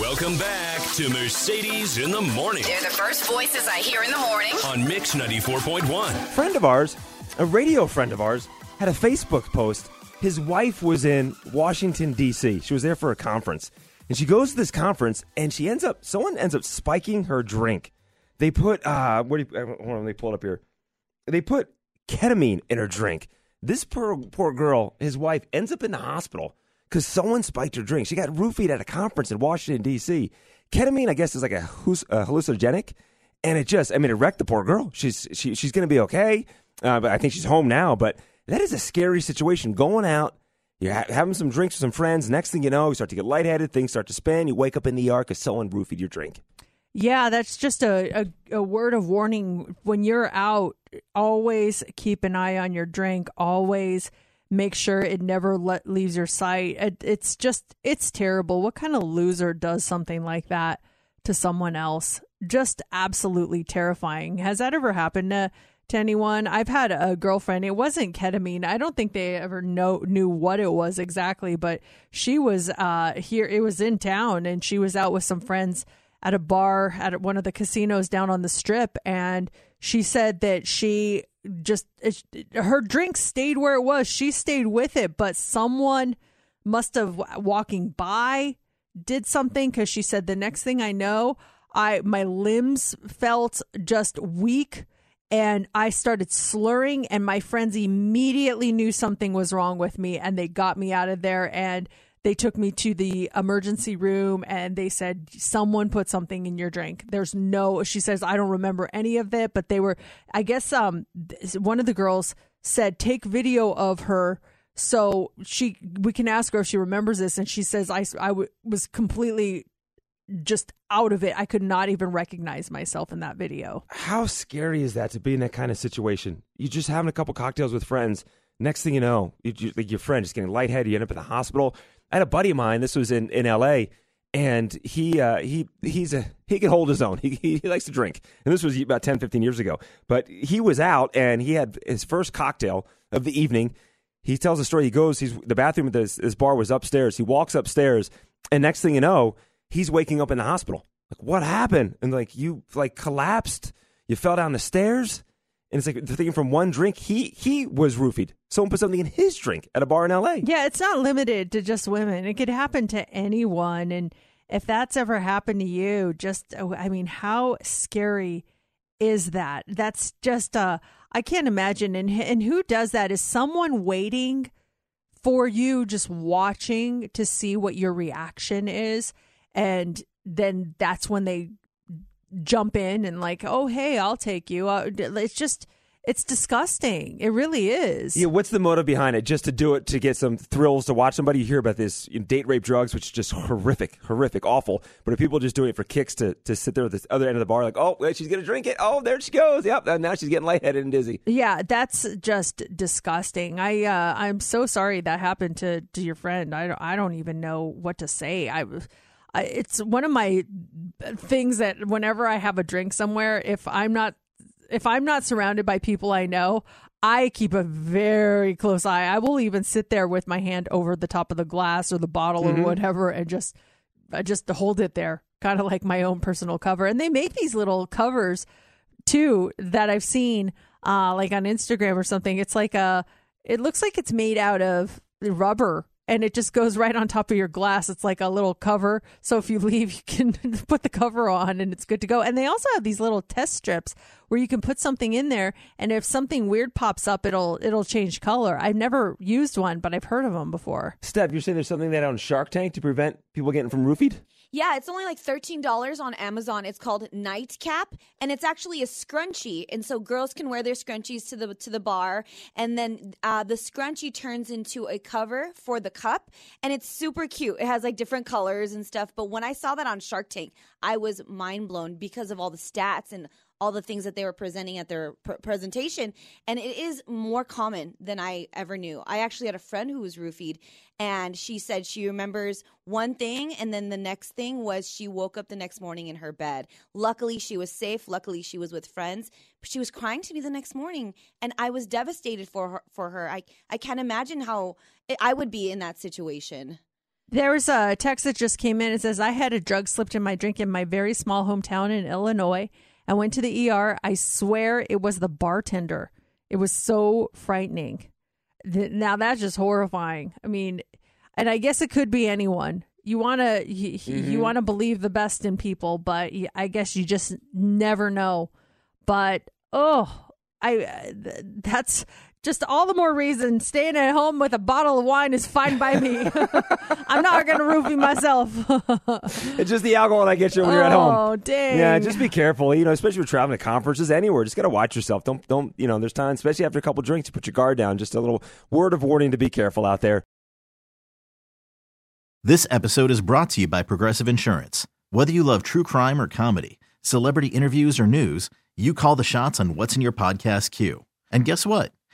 Welcome back to Mercedes in the Morning They're the first voices I hear in the morning. on Mix 94.1. friend of ours, a radio friend of ours, had a Facebook post. His wife was in Washington D.C. She was there for a conference, and she goes to this conference, and she ends up. Someone ends up spiking her drink. They put uh, what do you? uh, Hold on, let me pull it up here. They put ketamine in her drink. This poor poor girl, his wife, ends up in the hospital because someone spiked her drink. She got roofied at a conference in Washington D.C. Ketamine, I guess, is like a, hallucinogenic, and it just, I mean, it wrecked the poor girl. She's she, she's going to be okay, uh, but I think she's home now. But that is a scary situation. Going out, you're ha- having some drinks with some friends. Next thing you know, you start to get lightheaded. Things start to spin. You wake up in the ER because someone roofied your drink. Yeah, that's just a, a, a word of warning. When you're out, always keep an eye on your drink. Always make sure it never let, leaves your sight. It, it's just, it's terrible. What kind of loser does something like that to someone else? Just absolutely terrifying. Has that ever happened to, to anyone? I've had a girlfriend. It wasn't ketamine. I don't think they ever know knew what it was exactly, but she was uh, here. It was in town, and she was out with some friends at a bar at one of the casinos down on the strip and she said that she just her drink stayed where it was she stayed with it but someone must have walking by did something because she said the next thing i know i my limbs felt just weak and I started slurring, and my friends immediately knew something was wrong with me, and they got me out of there. And they took me to the emergency room, and they said someone put something in your drink. There's no. She says I don't remember any of it, but they were. I guess um one of the girls said take video of her so she we can ask her if she remembers this and she says i, I w- was completely just out of it i could not even recognize myself in that video How scary is that to be in that kind of situation? You're just having a couple cocktails with friends. Next thing you know, you, you, like your friend is getting lightheaded. You end up in the hospital. I had a buddy of mine. This was in, in L.A. and he uh, he he's a he can hold his own. He, he he likes to drink, and this was about 10, 15 years ago. But he was out and he had his first cocktail of the evening. He tells the story. He goes. He's the bathroom at this, this bar was upstairs. He walks upstairs, and next thing you know, he's waking up in the hospital. Like what happened? And like you like collapsed. You fell down the stairs. And it's like thinking from one drink, he he was roofied. Someone put something in his drink at a bar in L.A. Yeah, it's not limited to just women. It could happen to anyone. And if that's ever happened to you, just, oh, I mean, how scary is that? That's just, uh, I can't imagine. And, and who does that? Is someone waiting for you, just watching to see what your reaction is? And then that's when they jump in and, like, oh, hey, I'll take you. Uh, it's just, it's disgusting. It really is. Yeah, what's the motive behind it? Just to do it to get some thrills to watch somebody. You hear about this you know, date rape drugs, which is just horrific, horrific, awful. But if people are just doing it for kicks to, to sit there at the other end of the bar, like, oh, she's gonna drink it. Oh, there she goes. Yep. And now she's getting lightheaded and dizzy. Yeah, that's just disgusting. I uh, I'm so sorry that happened to, to your friend. I don't, I don't even know what to say. I, I it's one of my things that whenever I have a drink somewhere, if I'm not if I'm not surrounded by people I know, I keep a very close eye. I will even sit there with my hand over the top of the glass or the bottle or whatever and just I just hold it there, kind of like my own personal cover. And they make these little covers too that I've seen uh like on Instagram or something. It's like a it looks like it's made out of rubber and it just goes right on top of your glass. It's like a little cover. So if you leave, you can put the cover on and it's good to go. And they also have these little test strips where you can put something in there and if something weird pops up it'll it'll change color. I've never used one, but I've heard of them before. Steph, you're saying there's something that on Shark Tank to prevent people getting from roofied? Yeah, it's only like $13 on Amazon. It's called Nightcap and it's actually a scrunchie. And so girls can wear their scrunchies to the to the bar and then uh, the scrunchie turns into a cover for the cup and it's super cute. It has like different colors and stuff, but when I saw that on Shark Tank, I was mind blown because of all the stats and all the things that they were presenting at their pr- presentation. And it is more common than I ever knew. I actually had a friend who was roofied, and she said she remembers one thing, and then the next thing was she woke up the next morning in her bed. Luckily, she was safe. Luckily, she was with friends. But she was crying to me the next morning, and I was devastated for her. For her, I I can't imagine how I would be in that situation. There's a text that just came in. It says, I had a drug slipped in my drink in my very small hometown in Illinois. I went to the ER. I swear it was the bartender. It was so frightening. Now that's just horrifying. I mean, and I guess it could be anyone. You want to you, you want to believe the best in people, but I guess you just never know. But oh, I uh, that's just all the more reason staying at home with a bottle of wine is fine by me. I'm not going to roofie myself. It's just the alcohol that gets you when you're at home. Oh, dang. Yeah, just be careful. You know, especially if you're traveling to conferences, anywhere. Just gotta watch yourself. Don't don't you know? There's times, especially after a couple drinks, you put your guard down. Just a little word of warning to be careful out there. This episode is brought to you by Progressive Insurance. Whether you love true crime or comedy, celebrity interviews or news, you call the shots on what's in your podcast queue. And guess what?